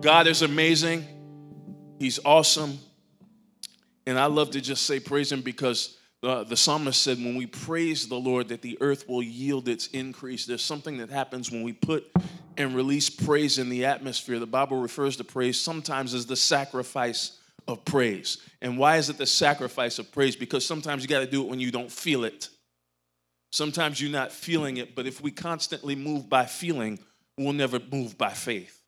God is amazing. He's awesome. And I love to just say praise him because uh, the psalmist said, when we praise the Lord, that the earth will yield its increase. There's something that happens when we put and release praise in the atmosphere. The Bible refers to praise sometimes as the sacrifice of praise. And why is it the sacrifice of praise? Because sometimes you got to do it when you don't feel it. Sometimes you're not feeling it, but if we constantly move by feeling, we'll never move by faith.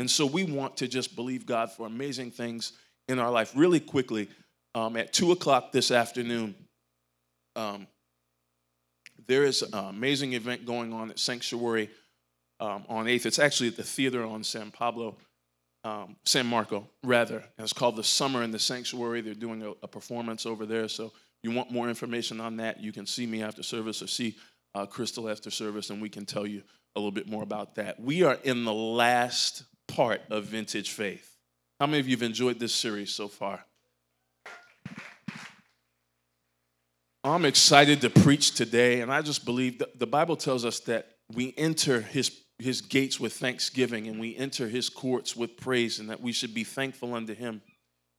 And so we want to just believe God for amazing things in our life. Really quickly, um, at 2 o'clock this afternoon, um, there is an amazing event going on at Sanctuary um, on 8th. It's actually at the theater on San Pablo, um, San Marco, rather. And it's called The Summer in the Sanctuary. They're doing a, a, performance over there. So if you want more information on that, you can see me after service or see uh, Crystal after service, and we can tell you a little bit more about that. We are in the last part of Vintage Faith. How many of you have enjoyed this series so far? I'm excited to preach today, and I just believe that the Bible tells us that we enter his, his gates with thanksgiving and we enter his courts with praise, and that we should be thankful unto him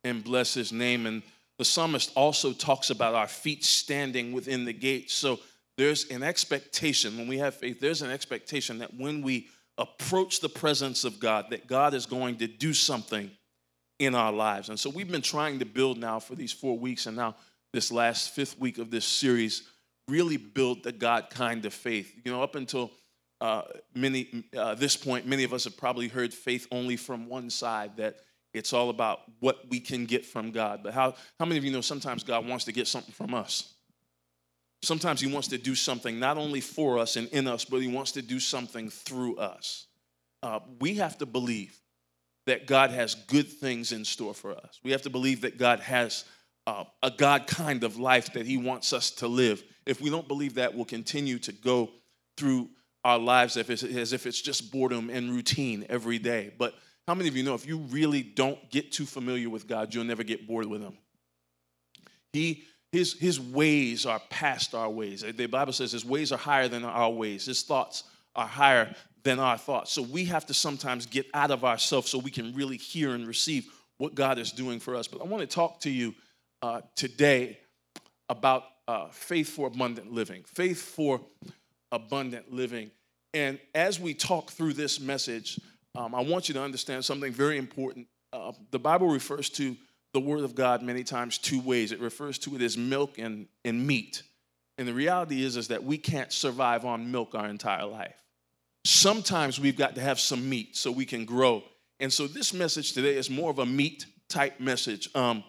and bless his name. And the psalmist also talks about our feet standing within the gates. So there's an expectation when we have faith, there's an expectation that when we approach the presence of God, that God is going to do something in our lives. And so we've been trying to build now for these four weeks, and now this last fifth week of this series really build the God kind of faith. You know, up until uh, many uh, this point, many of us have probably heard faith only from one side that it's all about what we can get from God. But how, how many of you know sometimes God wants to get something from us? Sometimes He wants to do something not only for us and in us, but He wants to do something through us. Uh, we have to believe that God has good things in store for us. We have to believe that God has uh, a God kind of life that He wants us to live. If we don't believe that, we'll continue to go through our lives as if it's just boredom and routine every day. But how many of you know if you really don't get too familiar with God, you'll never get bored with Him? He his, his ways are past our ways. The Bible says his ways are higher than our ways. His thoughts are higher than our thoughts. So we have to sometimes get out of ourselves so we can really hear and receive what God is doing for us. But I want to talk to you uh, today about uh, faith for abundant living. Faith for abundant living. And as we talk through this message, um, I want you to understand something very important. Uh, the Bible refers to the Word of God many times two ways. It refers to it as milk and, and meat. And the reality is, is that we can't survive on milk our entire life. Sometimes we've got to have some meat so we can grow. And so this message today is more of a meat type message. Um,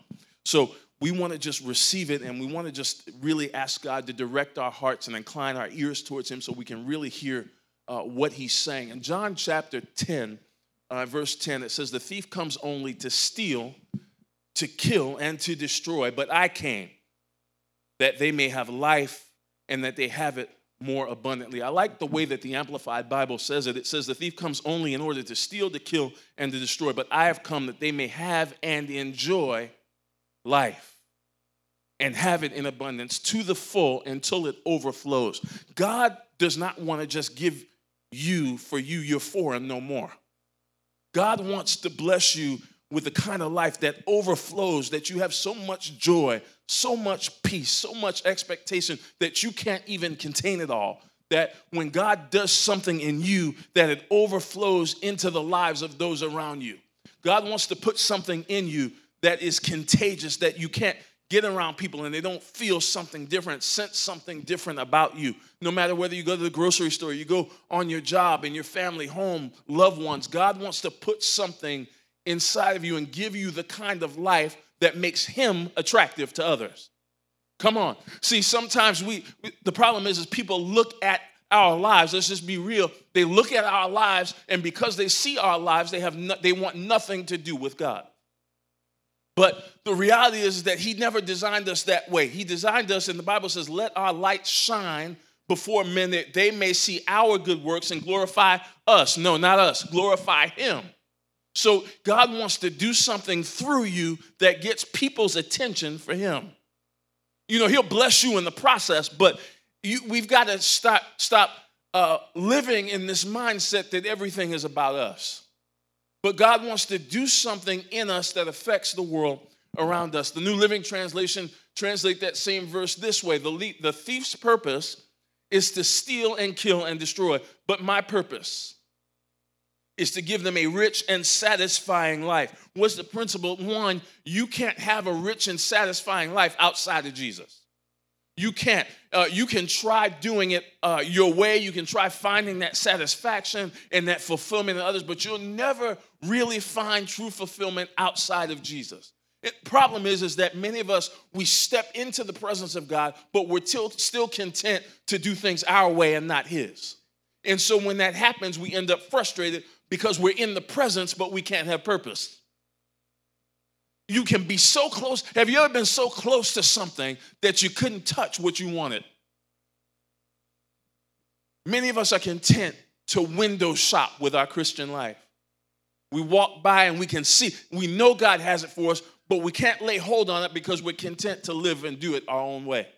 so we want to just receive it and we want to just really ask God to direct our hearts and incline our ears towards Him so we can really hear uh, what He's saying. In John chapter 10, uh, verse 10, it says, The thief comes only to steal, to kill, and to destroy, but I came that they may have life and that they have it more abundantly. I like the way that the Amplified Bible says it. It says, The thief comes only in order to steal, to kill, and to destroy, but I have come that they may have and enjoy life and have it in abundance to the full until it overflows. God does not want to just give you for you, you're for, and no more. God wants to bless you with the kind of life that overflows, that you have so much joy, so much peace, so much expectation that you can't even contain it all. That when God does something in you, that it overflows into the lives of those around you. God wants to put something in you that is contagious, that you can't get around people and they don't feel something different, sense something different about you. No matter whether you go to the grocery store, you go on your job, in your family, home, loved ones, God wants to put something inside of you and give you the kind of life that makes him attractive to others. Come on. See, sometimes we, the problem is, is people look at our lives. Let's just be real. They look at our lives, and because they see our lives, they have no, they want nothing to do with God. But the reality is that He never designed us that way. He designed us, and the Bible says, "Let our light shine before men that they may see our good works and glorify us." No, not us. Glorify Him. So God wants to do something through you that gets people's attention for Him. You know, He'll bless you in the process, but you, we've got to stop stop uh, living in this mindset that everything is about us. but God wants to do something in us that affects the world around us. The New Living Translation translate that same verse this way: the, the thief's purpose is to steal and kill and destroy, but my purpose is to give them a rich and satisfying life. What's the principle? One, you can't have a rich and satisfying life outside of Jesus. You can't. Uh, you can try doing it uh, your way. You can try finding that satisfaction and that fulfillment in others, but you'll never really find true fulfillment outside of Jesus. The problem is, is that many of us we step into the presence of God, but we're still, still content to do things our way and not His. And so when that happens, we end up frustrated because we're in the presence, but we can't have purpose. You can be so close. Have you ever been so close to something that you couldn't touch what you wanted? Many of us are content to window shop with our Christian life. We walk by and we can see, we know God has it for us, but we can't lay hold on it because we're content to live and do it our own way.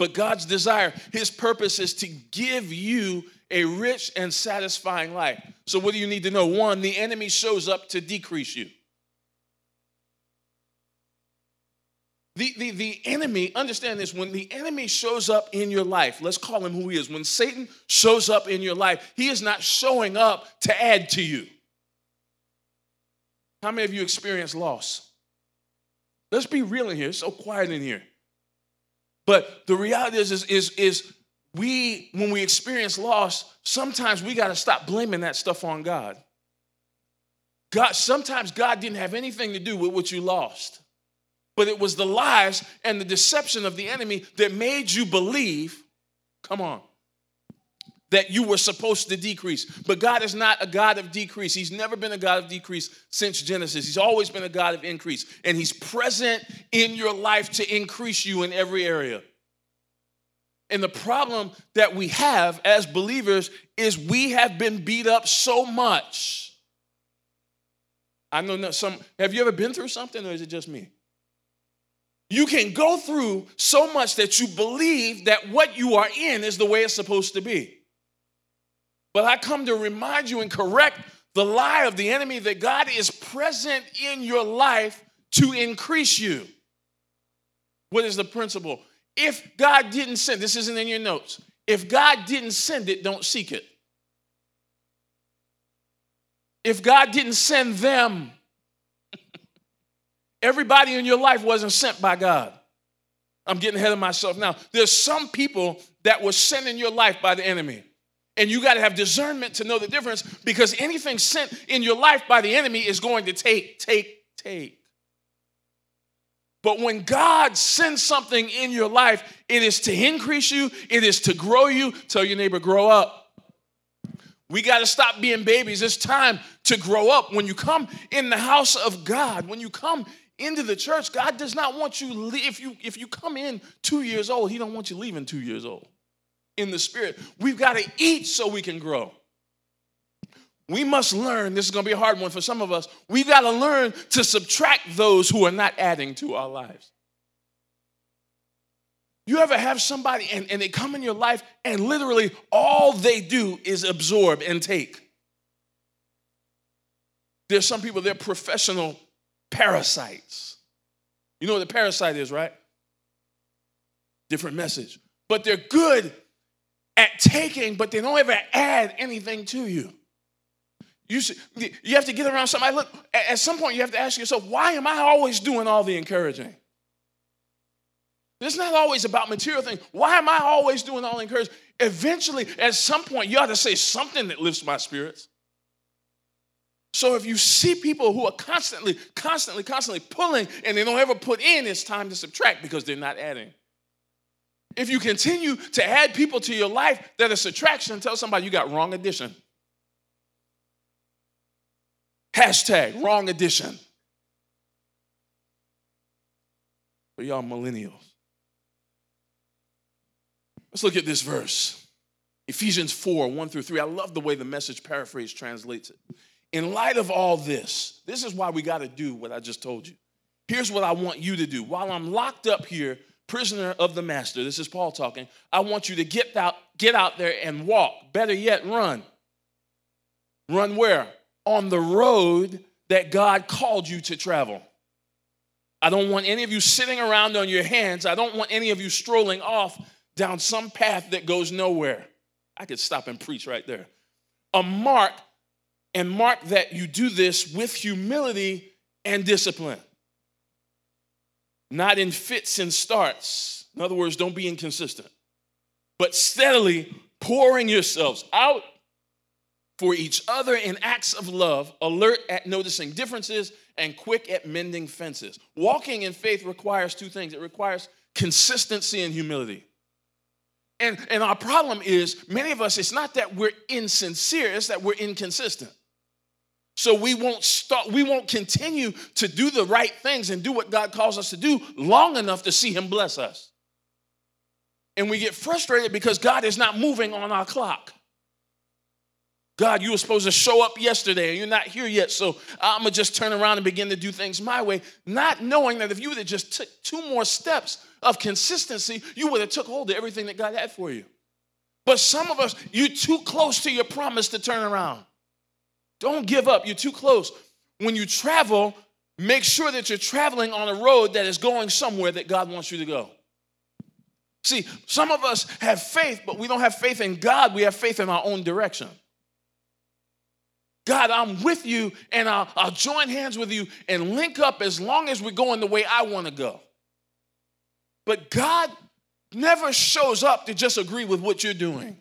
But God's desire, His purpose is to give you a rich and satisfying life. So, what do you need to know? One, the enemy shows up to decrease you. The, the, the enemy, understand this, when the enemy shows up in your life, let's call him who he is. When Satan shows up in your life, he is not showing up to add to you. How many of you experience loss? Let's be real in here. It's so quiet in here. But the reality is, is, is, is we, when we experience loss, sometimes we got to stop blaming that stuff on God. God, sometimes God didn't have anything to do with what you lost. But it was the lies and the deception of the enemy that made you believe, come on, that you were supposed to decrease. But God is not a God of decrease. He's never been a God of decrease since Genesis. He's always been a God of increase. And He's present in your life to increase you in every area. And the problem that we have as believers is we have been beat up so much. I know some, have you ever been through something or is it just me? You can go through so much that you believe that what you are in is the way it's supposed to be. But I come to remind you and correct the lie of the enemy that God is present in your life to increase you. What is the principle? If God didn't send, this isn't in your notes. If God didn't send it, don't seek it. If God didn't send them, everybody in your life wasn't sent by God. I'm getting ahead of myself now. There's some people that were sent in your life by the enemy. And you got to have discernment to know the difference because anything sent in your life by the enemy is going to take, take, take. But when God sends something in your life, it is to increase you, it is to grow you. Tell your neighbor, grow up. We got to stop being babies. It's time to grow up. When you come in the house of God, when you come into the church, God does not want you if you if you come in 2 years old, he don't want you leaving 2 years old. In the spirit, we've got to eat so we can grow. We must learn, this is going to be a hard one for some of us. We've got to learn to subtract those who are not adding to our lives. You ever have somebody and, and they come in your life and literally all they do is absorb and take? There's some people, they're professional parasites. You know what a parasite is, right? Different message. But they're good at taking, but they don't ever add anything to you. You, you have to get around somebody. Look, at some point, you have to ask yourself, why am I always doing all the encouraging? It's not always about material things. Why am I always doing all the encouraging? Eventually, at some point, you ought to say something that lifts my spirits. So if you see people who are constantly, constantly, constantly pulling and they don't ever put in, it's time to subtract because they're not adding. If you continue to add people to your life that is subtraction, tell somebody you got wrong addition. Hashtag wrong edition. For y'all millennials. Let's look at this verse. Ephesians 4, 1 through 3. I love the way the message paraphrase translates it. In light of all this, this is why we got to do what I just told you. Here's what I want you to do. While I'm locked up here, prisoner of the master, this is Paul talking, I want you to get out, get out there and walk. Better yet, run. Run where? On the road that God called you to travel. I don't want any of you sitting around on your hands. I don't want any of you strolling off down some path that goes nowhere. I could stop and preach right there. A mark, and mark that you do this with humility and discipline, not in fits and starts. In other words, don't be inconsistent, but steadily pouring yourselves out for each other in acts of love, alert at noticing differences, and quick at mending fences. Walking in faith requires two things it requires consistency and humility. And, and our problem is, many of us, it's not that we're insincere, it's that we're inconsistent. So we won't start, we won't continue to do the right things and do what God calls us to do long enough to see Him bless us. And we get frustrated because God is not moving on our clock. God, you were supposed to show up yesterday and you're not here yet, so I'm gonna just turn around and begin to do things my way, not knowing that if you would have just took two more steps of consistency, you would have took hold of everything that God had for you. But some of us, you're too close to your promise to turn around. Don't give up. You're too close. When you travel, make sure that you're traveling on a road that is going somewhere that God wants you to go. See, some of us have faith, but we don't have faith in God. We have faith in our own direction. God, I'm with you and I'll, I'll join hands with you and link up as long as we're going the way I want to go. But God never shows up to just agree with what you're doing.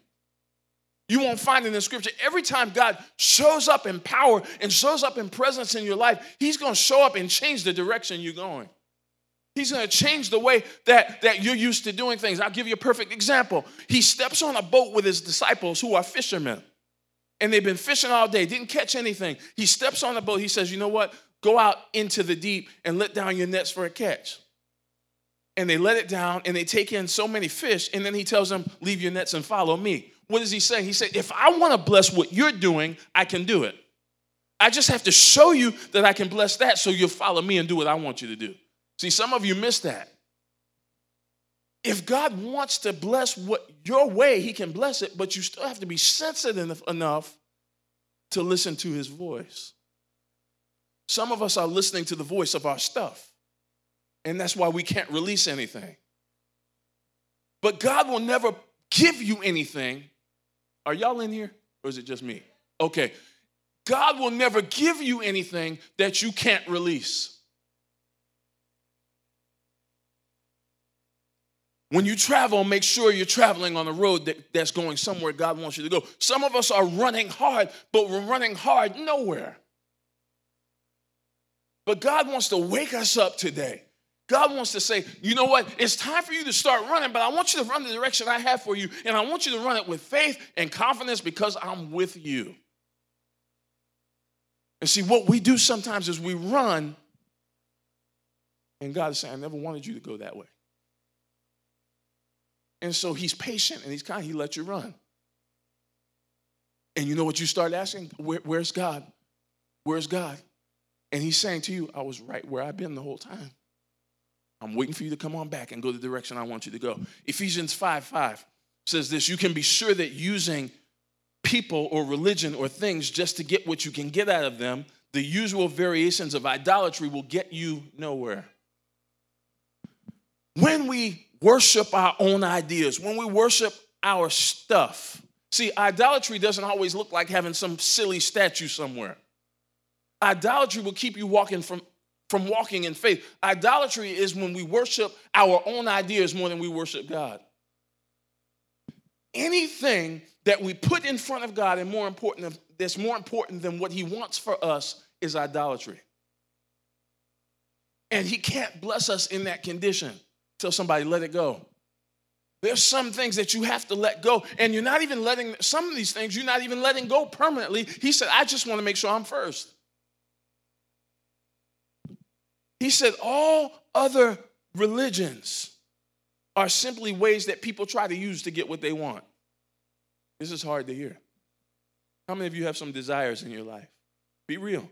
You won't find in the scripture every time God shows up in power and shows up in presence in your life, He's going to show up and change the direction you're going. He's going to change the way that, that you're used to doing things. I'll give you a perfect example. He steps on a boat with his disciples who are fishermen and they've been fishing all day, didn't catch anything. He steps on the boat. He says, You know what? Go out into the deep and let down your nets for a catch. And they let it down and they take in so many fish. And then he tells them, Leave your nets and follow me. What is he saying? He said, If I want to bless what you're doing, I can do it. I just have to show you that I can bless that so you'll follow me and do what I want you to do. See, some of you miss that. If God wants to bless what your way, He can bless it, but you still have to be sensitive enough to listen to His voice. Some of us are listening to the voice of our stuff, and that's why we can't release anything. But God will never give you anything. Are y'all in here, or is it just me? Okay. God will never give you anything that you can't release. When you travel, make sure you're traveling on a road that, that's going somewhere God wants you to go. Some of us are running hard, but we're running hard nowhere. But God wants to wake us up today. God wants to say, you know what? It's time for you to start running, but I want you to run the direction I have for you. And I want you to run it with faith and confidence because I'm with you. And see, what we do sometimes is we run, and God is saying, I never wanted you to go that way. And so he's patient and he's kind. He lets you run. And you know what you start asking? Where, where's God? Where's God? And he's saying to you, I was right where I've been the whole time. I'm waiting for you to come on back and go the direction I want you to go. Ephesians 5 5 says this You can be sure that using people or religion or things just to get what you can get out of them, the usual variations of idolatry will get you nowhere. When we worship our own ideas, when we worship our stuff. See, idolatry doesn't always look like having some silly statue somewhere. Idolatry will keep you walking from, from walking in faith. Idolatry is when we worship our own ideas more than we worship God. Anything that we put in front of God and more important that's more important than what He wants for us is idolatry. And He can't bless us in that condition. Tell somebody, let it go. There's some things that you have to let go, and you're not even letting some of these things, you're not even letting go permanently. He said, I just want to make sure I'm first. He said, all other religions are simply ways that people try to use to get what they want. This is hard to hear. How many of you have some desires in your life? Be real.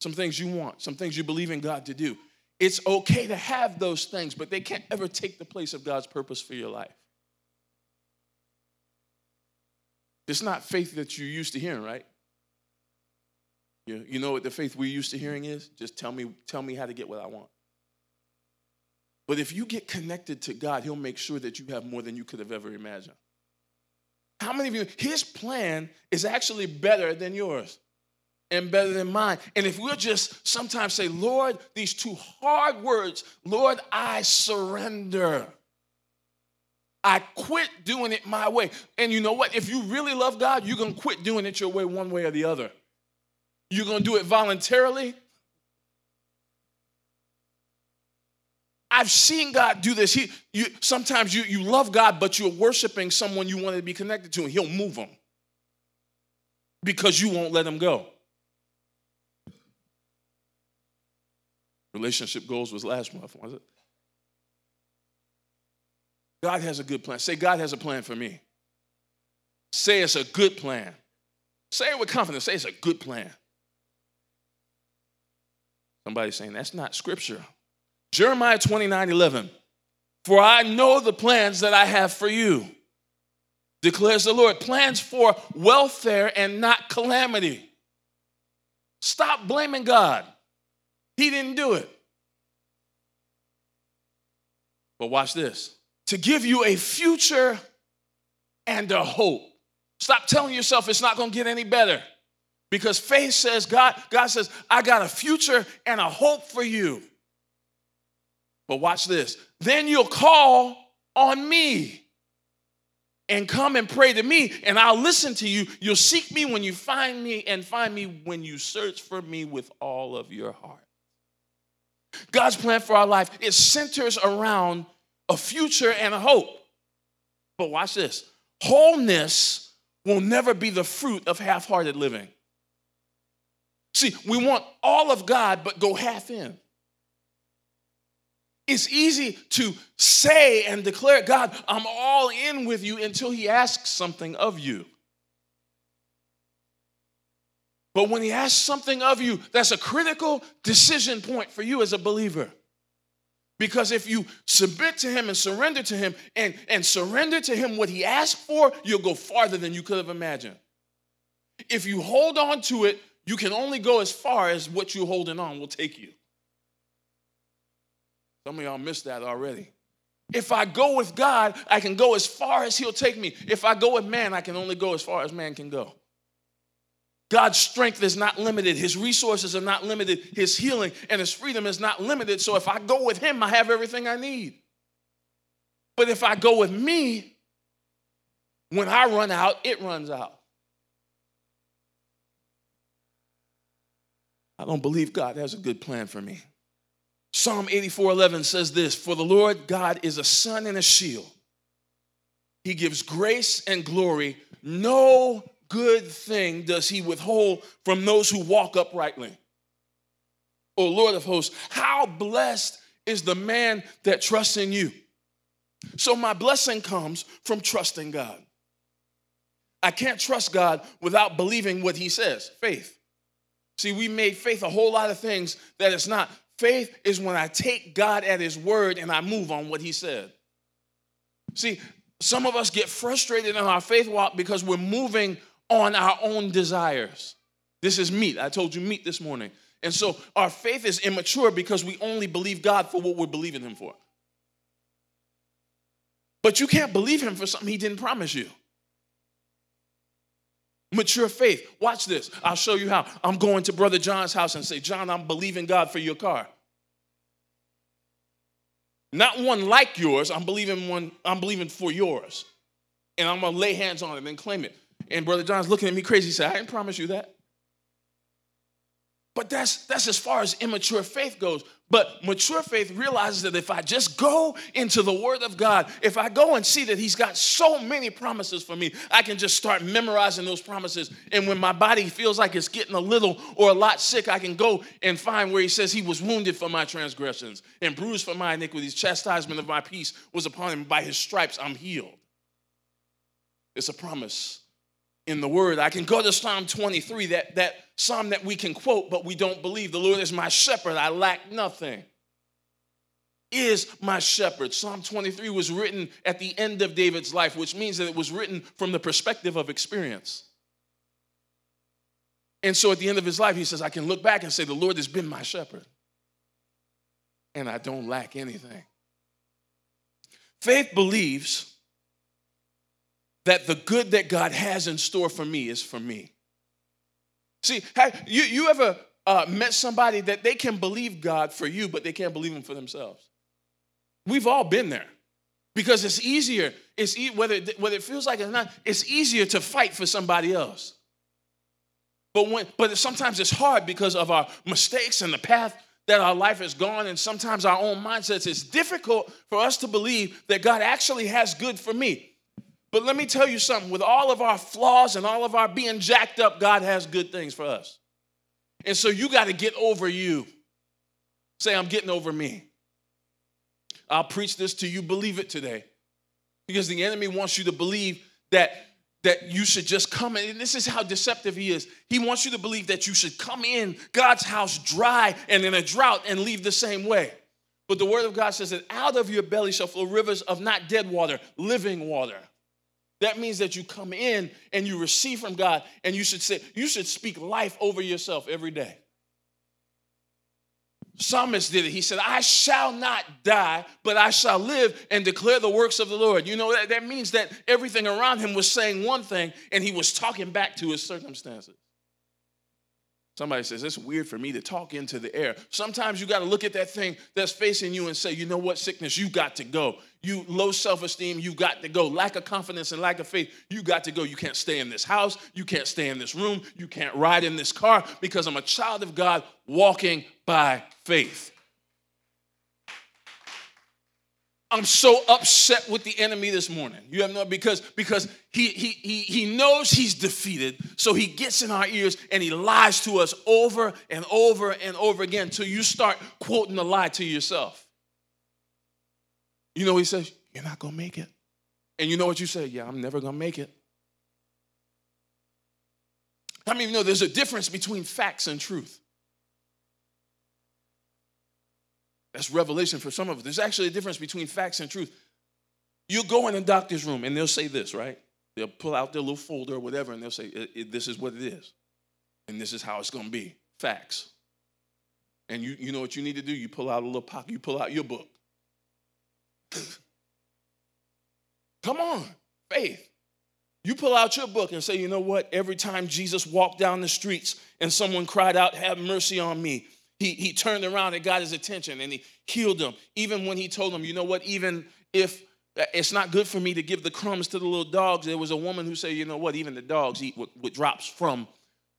Some things you want, some things you believe in God to do. It's okay to have those things, but they can't ever take the place of God's purpose for your life. It's not faith that you're used to hearing, right? You, you know what the faith we're used to hearing is? Just tell me, tell me how to get what I want. But if you get connected to God, He'll make sure that you have more than you could have ever imagined. How many of you, His plan is actually better than yours and better than mine? And if we'll just sometimes say, Lord, these two hard words, Lord, I surrender. I quit doing it my way. And you know what? If you really love God, you're going to quit doing it your way, one way or the other. You're going to do it voluntarily. I've seen God do this. He, you, sometimes you, you love God, but you're worshiping someone you want to be connected to, and He'll move them because you won't let Him go. Relationship goals was last month, was it? God has a good plan. Say, God has a plan for me. Say it's a good plan. Say it with confidence. Say it's a good plan. Somebody's saying that's not scripture. Jeremiah 29 11. For I know the plans that I have for you, declares the Lord. Plans for welfare and not calamity. Stop blaming God. He didn't do it. But watch this to give you a future and a hope. Stop telling yourself it's not going to get any better. Because faith says, God, God says, I got a future and a hope for you. But watch this. Then you'll call on me and come and pray to me, and I'll listen to you. You'll seek me when you find me, and find me when you search for me with all of your heart. God's plan for our life it centers around a future and a hope. But watch this wholeness will never be the fruit of half hearted living. See, we want all of God, but go half in. It's easy to say and declare, God, I'm all in with you until He asks something of you. But when He asks something of you, that's a critical decision point for you as a believer. Because if you submit to him and surrender to him and, and surrender to him what he asked for, you'll go farther than you could have imagined. If you hold on to it, you can only go as far as what you're holding on will take you. Some of y'all missed that already. If I go with God, I can go as far as he'll take me. If I go with man, I can only go as far as man can go. God's strength is not limited. His resources are not limited. His healing and his freedom is not limited. So if I go with him, I have everything I need. But if I go with me, when I run out, it runs out. I don't believe God has a good plan for me. Psalm 84 11 says this For the Lord God is a sun and a shield. He gives grace and glory. No good thing does he withhold from those who walk uprightly. O Lord of hosts, how blessed is the man that trusts in you. So, my blessing comes from trusting God. I can't trust God without believing what he says faith. See, we made faith a whole lot of things that it's not. Faith is when I take God at his word and I move on what he said. See, some of us get frustrated in our faith walk because we're moving on our own desires. This is meat. I told you meat this morning. And so our faith is immature because we only believe God for what we're believing Him for. But you can't believe Him for something He didn't promise you. Mature faith. Watch this. I'll show you how. I'm going to Brother John's house and say, John, I'm believing God for your car. Not one like yours. I'm believing one, I'm believing for yours. And I'm gonna lay hands on it and claim it. And Brother John's looking at me crazy. He said, I didn't promise you that. But that's, that's as far as immature faith goes. But mature faith realizes that if I just go into the Word of God, if I go and see that He's got so many promises for me, I can just start memorizing those promises. And when my body feels like it's getting a little or a lot sick, I can go and find where He says He was wounded for my transgressions and bruised for my iniquities. Chastisement of my peace was upon Him. By His stripes, I'm healed. It's a promise in the word. I can go to Psalm 23, that, that psalm that we can quote, but we don't believe. The Lord is my shepherd, I lack nothing. Is my shepherd. Psalm 23 was written at the end of David's life, which means that it was written from the perspective of experience. And so at the end of his life, he says, I can look back and say, The Lord has been my shepherd, and I don't lack anything. Faith believes that the good that God has in store for me is for me. See, have you, you ever uh, met somebody that they can believe God for you, but they can't believe Him for themselves? We've all been there because it's easier. It's e- whether whether it feels like it or not. It's easier to fight for somebody else. But when but sometimes it's hard because of our mistakes and the path that our life has gone, and sometimes our own mindsets. It's difficult for us to believe that God actually has good for me. But let me tell you something with all of our flaws and all of our being jacked up, God has good things for us. And so you got to get over you. Say, I'm getting over me. I'll preach this to you, believe it today. Because the enemy wants you to believe that, that you should just come in. And this is how deceptive he is. He wants you to believe that you should come in God's house dry and in a drought and leave the same way. But the word of God says that out of your belly shall flow rivers of not dead water, living water. That means that you come in and you receive from God, and you should say, you should speak life over yourself every day. Psalmist did it. He said, I shall not die, but I shall live and declare the works of the Lord. You know, that, that means that everything around him was saying one thing and he was talking back to his circumstances. Somebody says, It's weird for me to talk into the air. Sometimes you got to look at that thing that's facing you and say, You know what, sickness, you got to go. You low self esteem, you got to go. Lack of confidence and lack of faith, you got to go. You can't stay in this house. You can't stay in this room. You can't ride in this car because I'm a child of God walking by faith. I'm so upset with the enemy this morning. You have no because because he he he he knows he's defeated, so he gets in our ears and he lies to us over and over and over again until you start quoting the lie to yourself. You know he says, You're not gonna make it. And you know what you say? Yeah, I'm never gonna make it. I mean, you know there's a difference between facts and truth? That's revelation for some of us. There's actually a difference between facts and truth. You go in a doctor's room and they'll say this, right? They'll pull out their little folder or whatever and they'll say, This is what it is. And this is how it's going to be. Facts. And you, you know what you need to do? You pull out a little pocket, you pull out your book. Come on, faith. You pull out your book and say, you know what? Every time Jesus walked down the streets and someone cried out, Have mercy on me, he, he turned around and got his attention and he healed him. Even when he told him, you know what, even if uh, it's not good for me to give the crumbs to the little dogs, there was a woman who said, you know what, even the dogs eat what, what drops from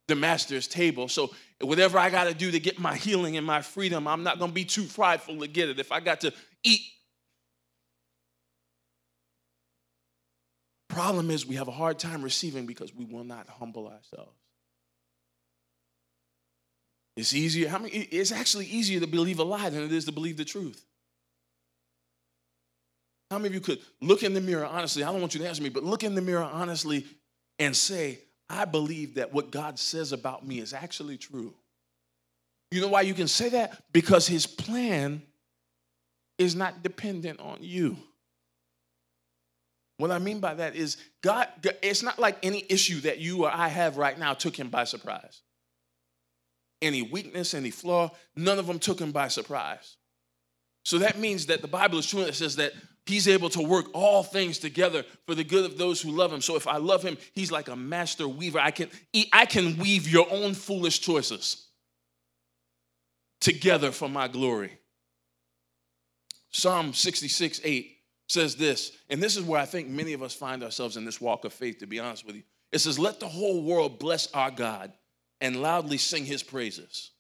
the master's table. So whatever I got to do to get my healing and my freedom, I'm not going to be too prideful to get it. If I got to eat. Problem is, we have a hard time receiving because we will not humble ourselves. It's easier. How many, it's actually easier to believe a lie than it is to believe the truth. How many of you could look in the mirror honestly? I don't want you to answer me, but look in the mirror honestly and say, I believe that what God says about me is actually true. You know why you can say that? Because his plan is not dependent on you. What I mean by that is, God, it's not like any issue that you or I have right now took him by surprise any weakness, any flaw, none of them took him by surprise. So that means that the Bible is true it says that he's able to work all things together for the good of those who love him. So if I love him, he's like a master weaver. I can, I can weave your own foolish choices together for my glory. Psalm 66, 8 says this, and this is where I think many of us find ourselves in this walk of faith, to be honest with you. It says, Let the whole world bless our God and loudly sing his praises.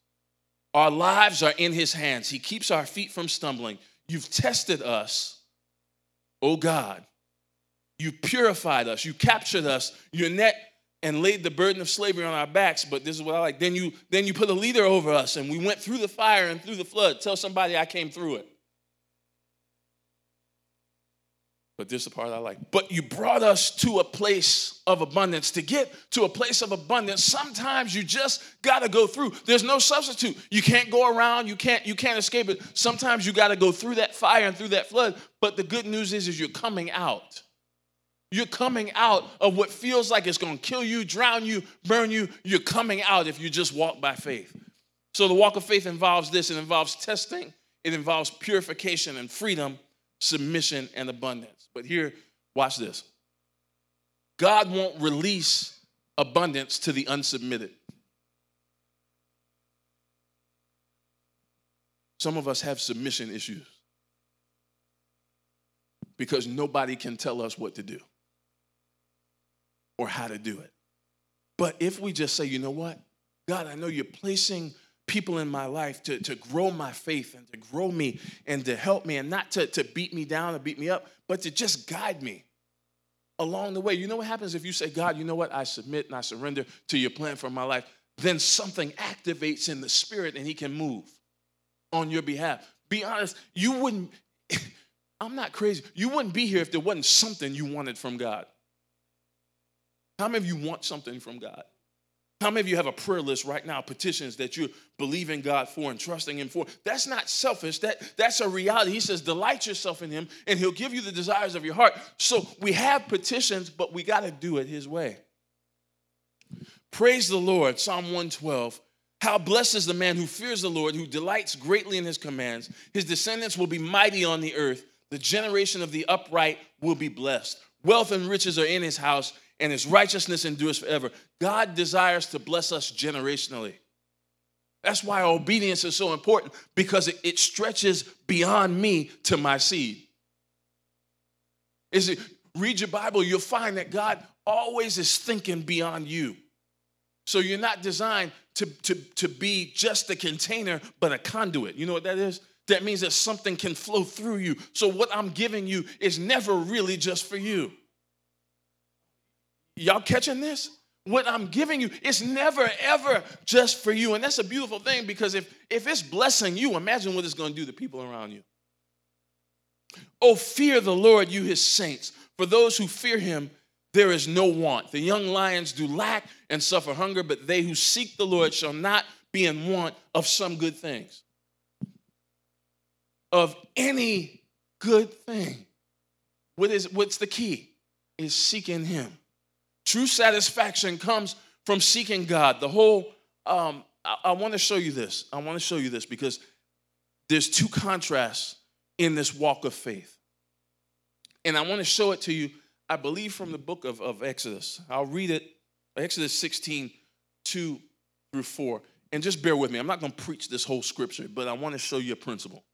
Our lives are in his hands. He keeps our feet from stumbling. You've tested us, oh God. You purified us. You captured us. Your net and laid the burden of slavery on our backs. But this is what I like. Then you then you put a leader over us, and we went through the fire and through the flood. Tell somebody I came through it. But this is the part I like. But you brought us to a place of abundance. To get to a place of abundance, sometimes you just gotta go through. There's no substitute. You can't go around, you can't, you can't escape it. Sometimes you gotta go through that fire and through that flood. But the good news is, is you're coming out. You're coming out of what feels like it's going to kill you, drown you, burn you. You're coming out if you just walk by faith. So the walk of faith involves this it involves testing, it involves purification and freedom, submission and abundance. But here, watch this God won't release abundance to the unsubmitted. Some of us have submission issues because nobody can tell us what to do or how to do it. But if we just say, you know what? God, I know you're placing people in my life to, to grow my faith and to grow me and to help me and not to, to beat me down or beat me up, but to just guide me along the way. You know what happens if you say, God, you know what? I submit and I surrender to your plan for my life. Then something activates in the spirit and he can move on your behalf. Be honest, you wouldn't, I'm not crazy. You wouldn't be here if there wasn't something you wanted from God. How many of you want something from God? How many of you have a prayer list right now, petitions that you believe in God for and trusting Him for? That's not selfish. That, that's a reality. He says, delight yourself in Him, and He'll give you the desires of your heart. So we have petitions, but we got to do it His way. Praise the Lord, Psalm 112. How blessed is the man who fears the Lord, who delights greatly in His commands. His descendants will be mighty on the earth. The generation of the upright will be blessed. Wealth and riches are in His house and his righteousness endures forever. God desires to bless us generationally. That's why obedience is so important because it, it stretches beyond me to my seed. Is it read your Bible, you'll find that God always is thinking beyond you. So you're not designed to, to, to be just a container, but a conduit. You know what that is? That means that something can flow through you. So what I'm giving you is never really just for you. Y'all catching this? What I'm giving you is never ever just for you. And that's a beautiful thing because if, if it's blessing you, imagine what it's going to do to people around you. Oh, fear the Lord, you his saints. For those who fear him, there is no want. The young lions do lack and suffer hunger, but they who seek the Lord shall not be in want of some good things. Of any good thing. What is what's the key? Is seeking him. True satisfaction comes from seeking God. The whole, um, I, I want to show you this. I want to show you this because there's two contrasts in this walk of faith. And I want to show it to you, I believe, from the book of, of Exodus. I'll read it, Exodus 16, 2 through 4. And just bear with me. I'm not going to preach this whole scripture, but I want to show you a principle.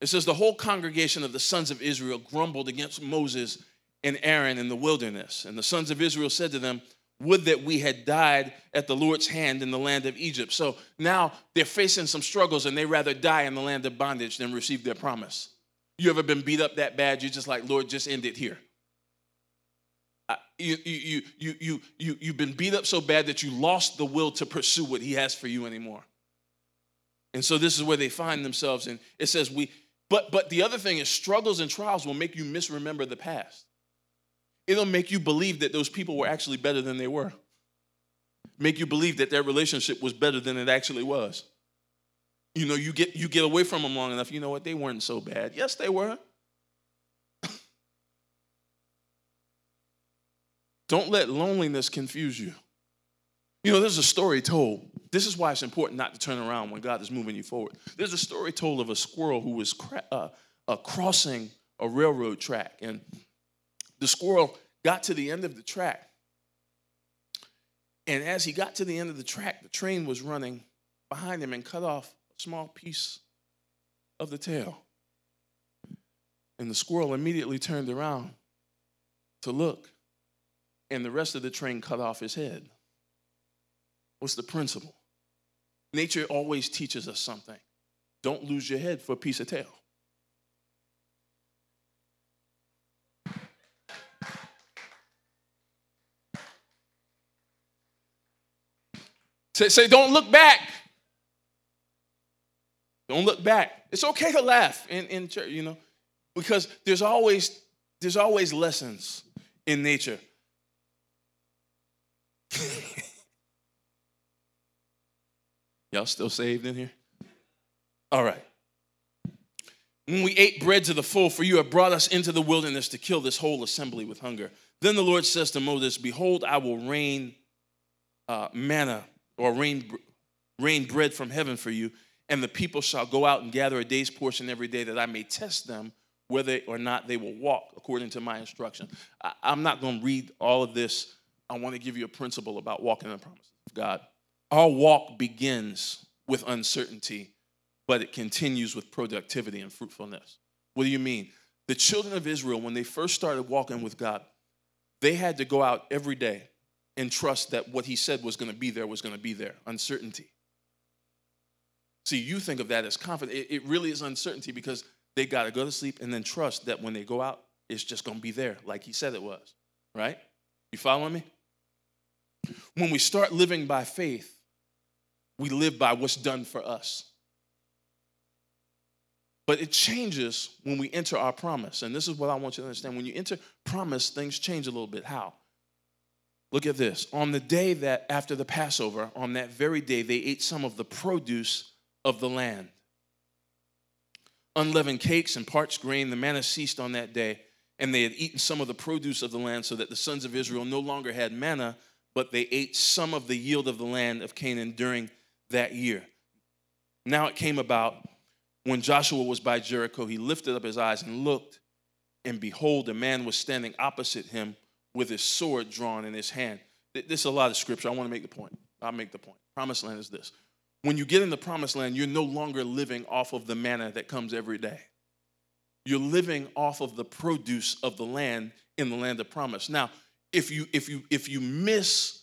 It says, The whole congregation of the sons of Israel grumbled against Moses and Aaron in the wilderness. And the sons of Israel said to them, Would that we had died at the Lord's hand in the land of Egypt. So now they're facing some struggles and they rather die in the land of bondage than receive their promise. You ever been beat up that bad? You're just like, Lord, just end it here. you, you, you, you, you, you've been beat up so bad that you lost the will to pursue what He has for you anymore. And so this is where they find themselves. And it says, We, but, but the other thing is, struggles and trials will make you misremember the past it'll make you believe that those people were actually better than they were. Make you believe that their relationship was better than it actually was. You know, you get you get away from them long enough, you know what? They weren't so bad. Yes, they were. Don't let loneliness confuse you. You know, there's a story told. This is why it's important not to turn around when God is moving you forward. There's a story told of a squirrel who was cra- uh, uh, crossing a railroad track, and the squirrel got to the end of the track. And as he got to the end of the track, the train was running behind him and cut off a small piece of the tail. And the squirrel immediately turned around to look, and the rest of the train cut off his head. What's the principle? Nature always teaches us something. Don't lose your head for a piece of tail. Say, say don't look back. Don't look back. It's okay to laugh in, in church, you know, because there's always there's always lessons in nature. Y'all still saved in here? All right. when we ate bread to the full, for you have brought us into the wilderness to kill this whole assembly with hunger. Then the Lord says to Moses, Behold, I will rain uh, manna or rain, rain bread from heaven for you, and the people shall go out and gather a day's portion every day that I may test them whether or not they will walk according to my instruction. I, I'm not going to read all of this. I want to give you a principle about walking in the promises of God. Our walk begins with uncertainty, but it continues with productivity and fruitfulness. What do you mean? The children of Israel, when they first started walking with God, they had to go out every day and trust that what He said was going to be there was going to be there. Uncertainty. See, you think of that as confidence. It, it really is uncertainty because they got to go to sleep and then trust that when they go out, it's just going to be there like He said it was, right? You following me? When we start living by faith, we live by what's done for us. But it changes when we enter our promise. And this is what I want you to understand. When you enter promise, things change a little bit. How? Look at this. On the day that after the Passover, on that very day, they ate some of the produce of the land. Unleavened cakes and parched grain, the manna ceased on that day, and they had eaten some of the produce of the land, so that the sons of Israel no longer had manna, but they ate some of the yield of the land of Canaan during that year. Now it came about when Joshua was by Jericho, he lifted up his eyes and looked, and behold, a man was standing opposite him with his sword drawn in his hand. This is a lot of scripture. I want to make the point. I'll make the point. Promised land is this. When you get in the promised land, you're no longer living off of the manna that comes every day. You're living off of the produce of the land in the land of promise. Now, if you if you if you miss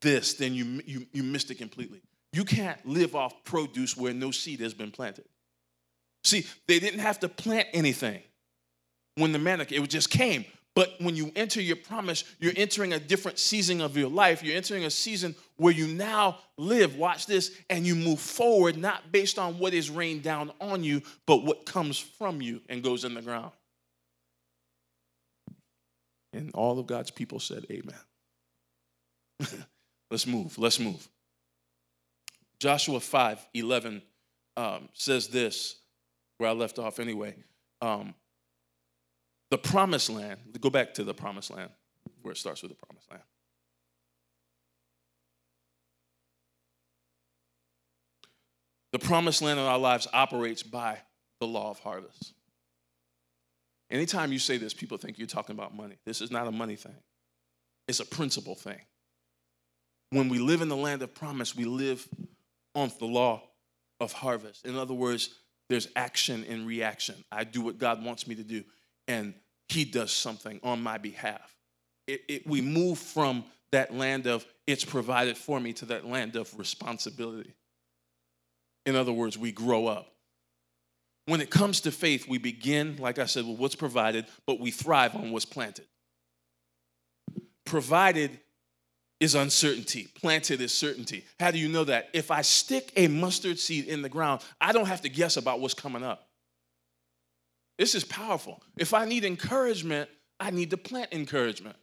this, then you you, you missed it completely. You can't live off produce where no seed has been planted. See, they didn't have to plant anything when the manna it just came. But when you enter your promise, you're entering a different season of your life. You're entering a season where you now live, watch this, and you move forward, not based on what is rained down on you, but what comes from you and goes in the ground. And all of God's people said, Amen. let's move, let's move. Joshua 5 11 um, says this, where I left off anyway. Um, the promised land, go back to the promised land, where it starts with the promised land. The promised land in our lives operates by the law of harvest. Anytime you say this, people think you're talking about money. This is not a money thing, it's a principle thing. When we live in the land of promise, we live on the law of harvest. In other words, there's action and reaction. I do what God wants me to do, and He does something on my behalf. It, it, we move from that land of it's provided for me to that land of responsibility. In other words, we grow up. When it comes to faith, we begin, like I said, with what's provided, but we thrive on what's planted. Provided is uncertainty. Planted is certainty. How do you know that? If I stick a mustard seed in the ground, I don't have to guess about what's coming up. This is powerful. If I need encouragement, I need to plant encouragement.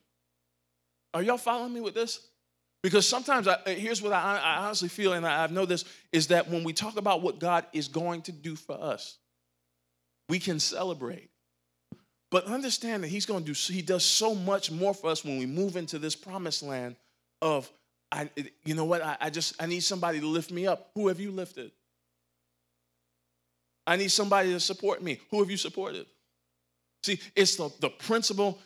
Are y'all following me with this? Because sometimes, I, here's what I, I honestly feel, and I, I know this, is that when we talk about what God is going to do for us, we can celebrate. But understand that He's going to do, He does so much more for us when we move into this promised land of, I, you know what, I, I just, I need somebody to lift me up. Who have you lifted? I need somebody to support me. Who have you supported? See, it's the, the principle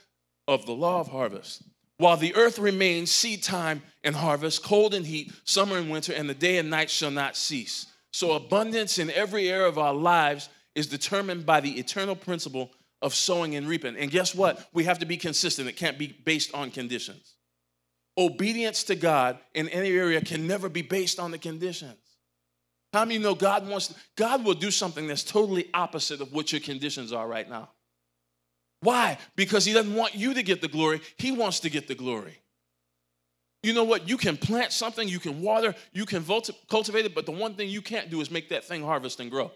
of the law of harvest. While the earth remains, seed time and harvest, cold and heat, summer and winter, and the day and night shall not cease. So, abundance in every area of our lives is determined by the eternal principle of sowing and reaping. And guess what? We have to be consistent. It can't be based on conditions. Obedience to God in any area can never be based on the conditions. How many know God wants, God will do something that's totally opposite of what your conditions are right now? Why? Because He doesn't want you to get the glory, He wants to get the glory. You know what? You can plant something, you can water, you can cultivate it, but the one thing you can't do is make that thing harvest and grow.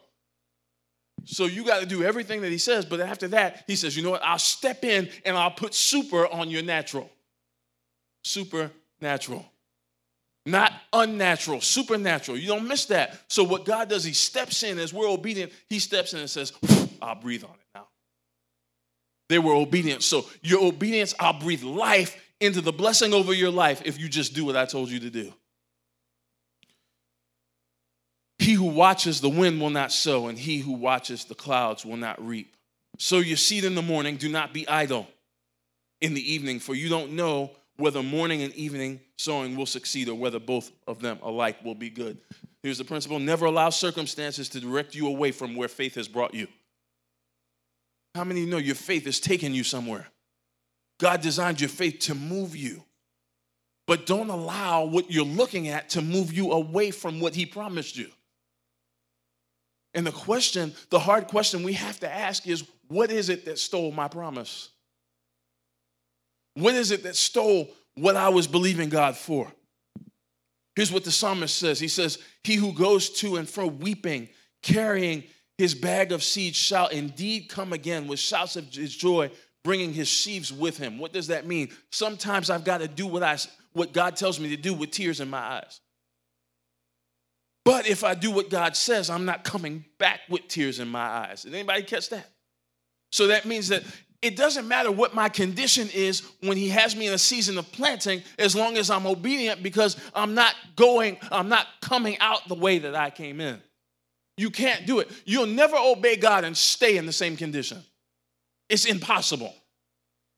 So you got to do everything that he says, but after that, he says, you know what? I'll step in and I'll put super on your natural supernatural. Not unnatural, supernatural. You don't miss that. So, what God does, He steps in as we're obedient, He steps in and says, I'll breathe on it now. They were obedient. So, your obedience, I'll breathe life into the blessing over your life if you just do what I told you to do. He who watches the wind will not sow, and he who watches the clouds will not reap. Sow your seed in the morning, do not be idle in the evening, for you don't know whether morning and evening sowing will succeed or whether both of them alike will be good. Here's the principle never allow circumstances to direct you away from where faith has brought you. How many know your faith has taken you somewhere? God designed your faith to move you. But don't allow what you're looking at to move you away from what He promised you. And the question, the hard question we have to ask is what is it that stole my promise? What is it that stole what I was believing God for? Here's what the psalmist says He says, He who goes to and fro weeping, carrying his bag of seed, shall indeed come again with shouts of his joy, bringing his sheaves with him. What does that mean? Sometimes I've got to do what, I, what God tells me to do with tears in my eyes. But if I do what God says, I'm not coming back with tears in my eyes. Did anybody catch that? So that means that it doesn't matter what my condition is when he has me in a season of planting as long as I'm obedient because I'm not going, I'm not coming out the way that I came in. You can't do it. You'll never obey God and stay in the same condition. It's impossible.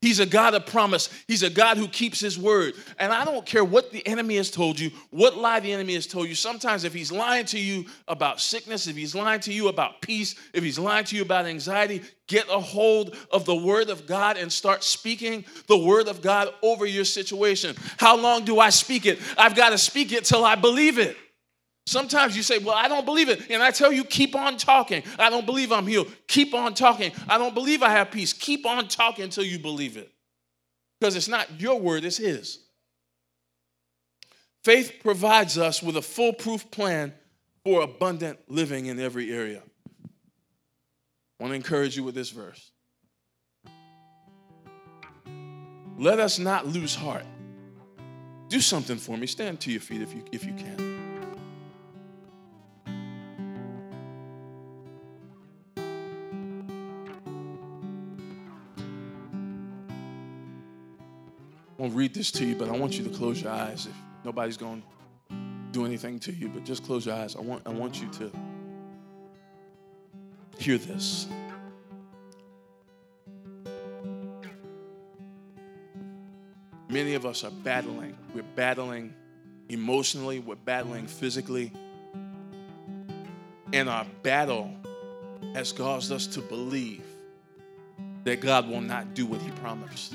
He's a God of promise. He's a God who keeps his word. And I don't care what the enemy has told you, what lie the enemy has told you. Sometimes, if he's lying to you about sickness, if he's lying to you about peace, if he's lying to you about anxiety, get a hold of the word of God and start speaking the word of God over your situation. How long do I speak it? I've got to speak it till I believe it. Sometimes you say, Well, I don't believe it. And I tell you, keep on talking. I don't believe I'm healed. Keep on talking. I don't believe I have peace. Keep on talking until you believe it. Because it's not your word, it's His. Faith provides us with a foolproof plan for abundant living in every area. I want to encourage you with this verse. Let us not lose heart. Do something for me. Stand to your feet if you, if you can. Won't read this to you, but I want you to close your eyes. If nobody's going to do anything to you, but just close your eyes. I want, I want you to hear this. Many of us are battling. We're battling emotionally, we're battling physically. And our battle has caused us to believe that God will not do what He promised.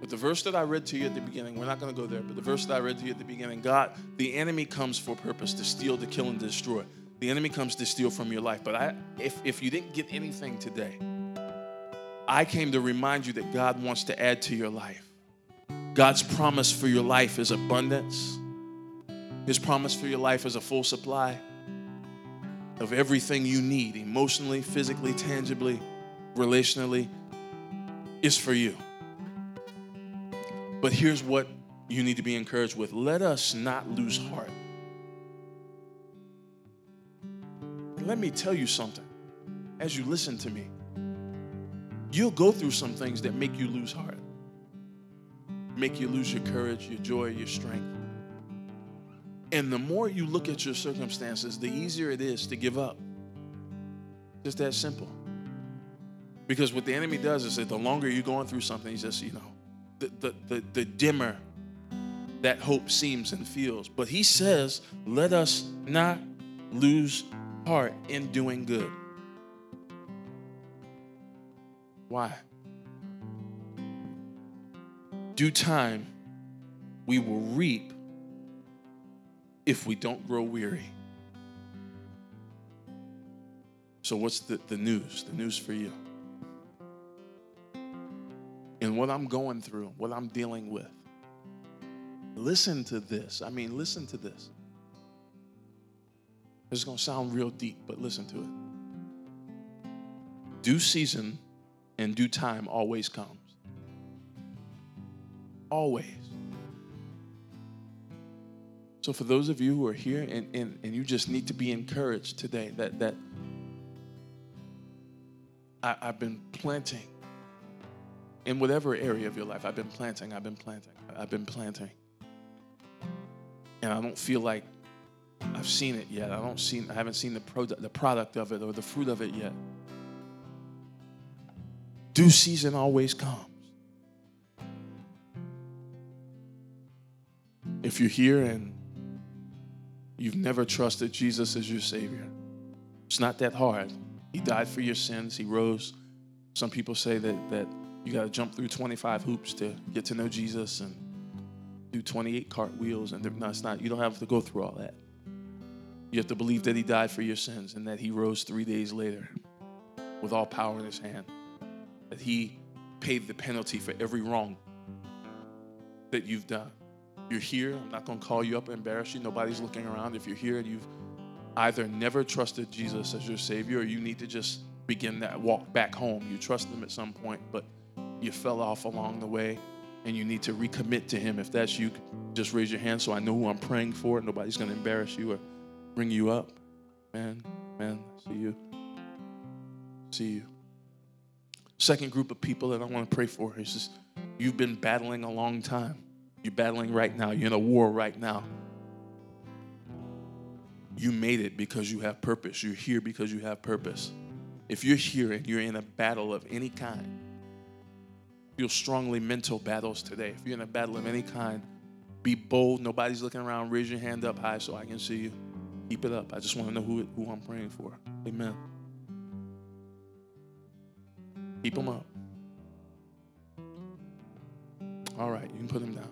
But the verse that I read to you at the beginning, we're not going to go there, but the verse that I read to you at the beginning, God, the enemy comes for purpose to steal, to kill, and destroy. The enemy comes to steal from your life. But I, if, if you didn't get anything today, I came to remind you that God wants to add to your life. God's promise for your life is abundance. His promise for your life is a full supply of everything you need emotionally, physically, tangibly, relationally, is for you. But here's what you need to be encouraged with let us not lose heart. Let me tell you something as you listen to me. You'll go through some things that make you lose heart, make you lose your courage, your joy, your strength. And the more you look at your circumstances, the easier it is to give up. Just that simple. Because what the enemy does is that the longer you're going through something, he just, you know, the, the, the, the dimmer that hope seems and feels. But he says, let us not lose heart in doing good. Why? Due time, we will reap if we don't grow weary. So, what's the, the news? The news for you and what I'm going through, what I'm dealing with. Listen to this. I mean, listen to this. It's going to sound real deep, but listen to it. Due season and due time always comes. Always. So for those of you who are here and, and, and you just need to be encouraged today that that I, I've been planting in whatever area of your life. I've been planting, I've been planting, I've been planting. And I don't feel like I've seen it yet. I don't see I haven't seen the product the product of it or the fruit of it yet. Due season always comes. If you're here and you've never trusted Jesus as your Savior, it's not that hard. He died for your sins, He rose. Some people say that, that you got to jump through 25 hoops to get to know Jesus and do 28 cartwheels. And no, it's not. You don't have to go through all that. You have to believe that He died for your sins and that He rose three days later with all power in His hand that He paid the penalty for every wrong that you've done. You're here. I'm not going to call you up and embarrass you. Nobody's looking around. If you're here and you've either never trusted Jesus as your Savior or you need to just begin that walk back home. You trust Him at some point, but you fell off along the way and you need to recommit to Him. If that's you, just raise your hand so I know who I'm praying for. Nobody's going to embarrass you or bring you up. Man, man, see you. See you. Second group of people that I want to pray for is just you've been battling a long time. You're battling right now. You're in a war right now. You made it because you have purpose. You're here because you have purpose. If you're here and you're in a battle of any kind, feel strongly mental battles today. If you're in a battle of any kind, be bold. Nobody's looking around. Raise your hand up high so I can see you. Keep it up. I just want to know who, who I'm praying for. Amen. Keep them up. All right, you can put them down.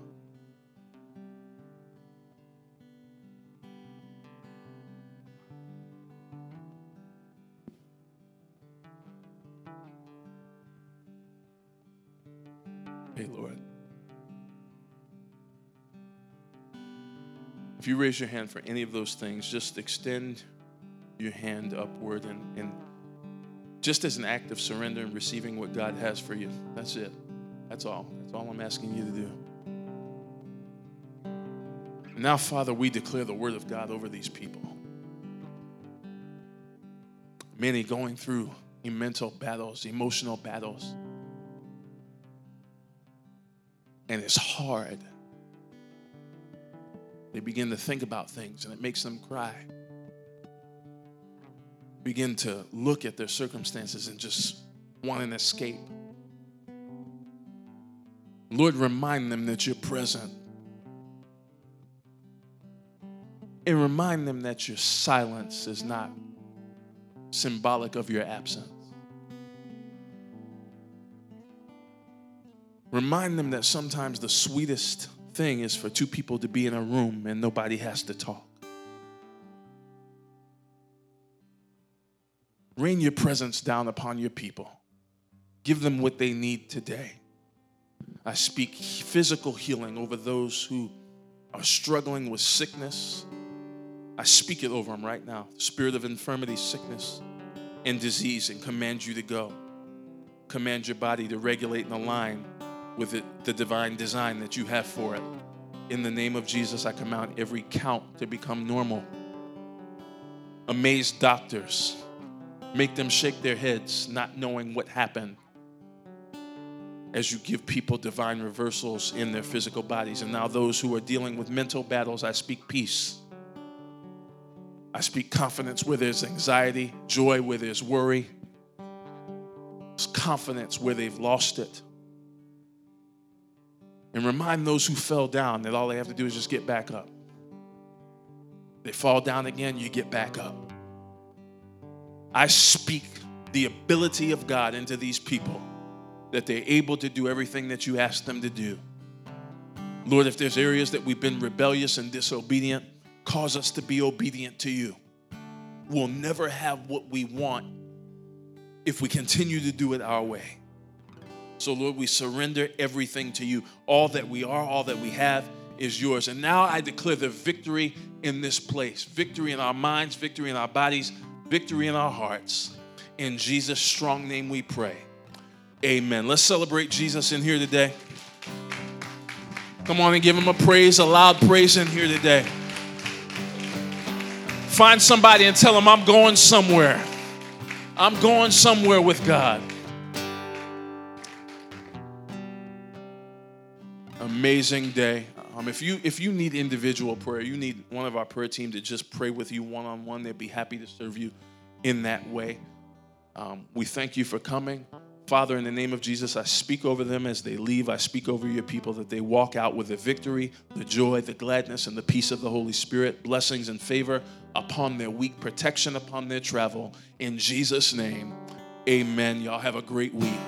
If you raise your hand for any of those things, just extend your hand upward and, and just as an act of surrender and receiving what God has for you. That's it. That's all. That's all I'm asking you to do. Now, Father, we declare the word of God over these people. Many going through mental battles, emotional battles. And it's hard. They begin to think about things and it makes them cry begin to look at their circumstances and just want an escape. Lord, remind them that you're present. And remind them that your silence is not symbolic of your absence. Remind them that sometimes the sweetest thing is for two people to be in a room and nobody has to talk. Rain your presence down upon your people. Give them what they need today. I speak physical healing over those who are struggling with sickness. I speak it over them right now. Spirit of infirmity, sickness, and disease, and command you to go. Command your body to regulate and align with it, the divine design that you have for it. In the name of Jesus, I command every count to become normal. Amazed doctors, Make them shake their heads, not knowing what happened as you give people divine reversals in their physical bodies. And now, those who are dealing with mental battles, I speak peace. I speak confidence where there's anxiety, joy where there's worry, confidence where they've lost it. And remind those who fell down that all they have to do is just get back up. They fall down again, you get back up. I speak the ability of God into these people that they're able to do everything that you ask them to do. Lord, if there's areas that we've been rebellious and disobedient, cause us to be obedient to you. We'll never have what we want if we continue to do it our way. So, Lord, we surrender everything to you. All that we are, all that we have is yours. And now I declare the victory in this place victory in our minds, victory in our bodies, victory in our hearts. In Jesus' strong name we pray. Amen. Let's celebrate Jesus in here today. Come on and give him a praise, a loud praise in here today. Find somebody and tell them, I'm going somewhere. I'm going somewhere with God. Amazing day. Um, if you if you need individual prayer, you need one of our prayer team to just pray with you one on one. They'd be happy to serve you in that way. Um, we thank you for coming. Father, in the name of Jesus, I speak over them as they leave. I speak over your people that they walk out with the victory, the joy, the gladness, and the peace of the Holy Spirit, blessings and favor upon their week, protection upon their travel. In Jesus' name, amen. Y'all have a great week.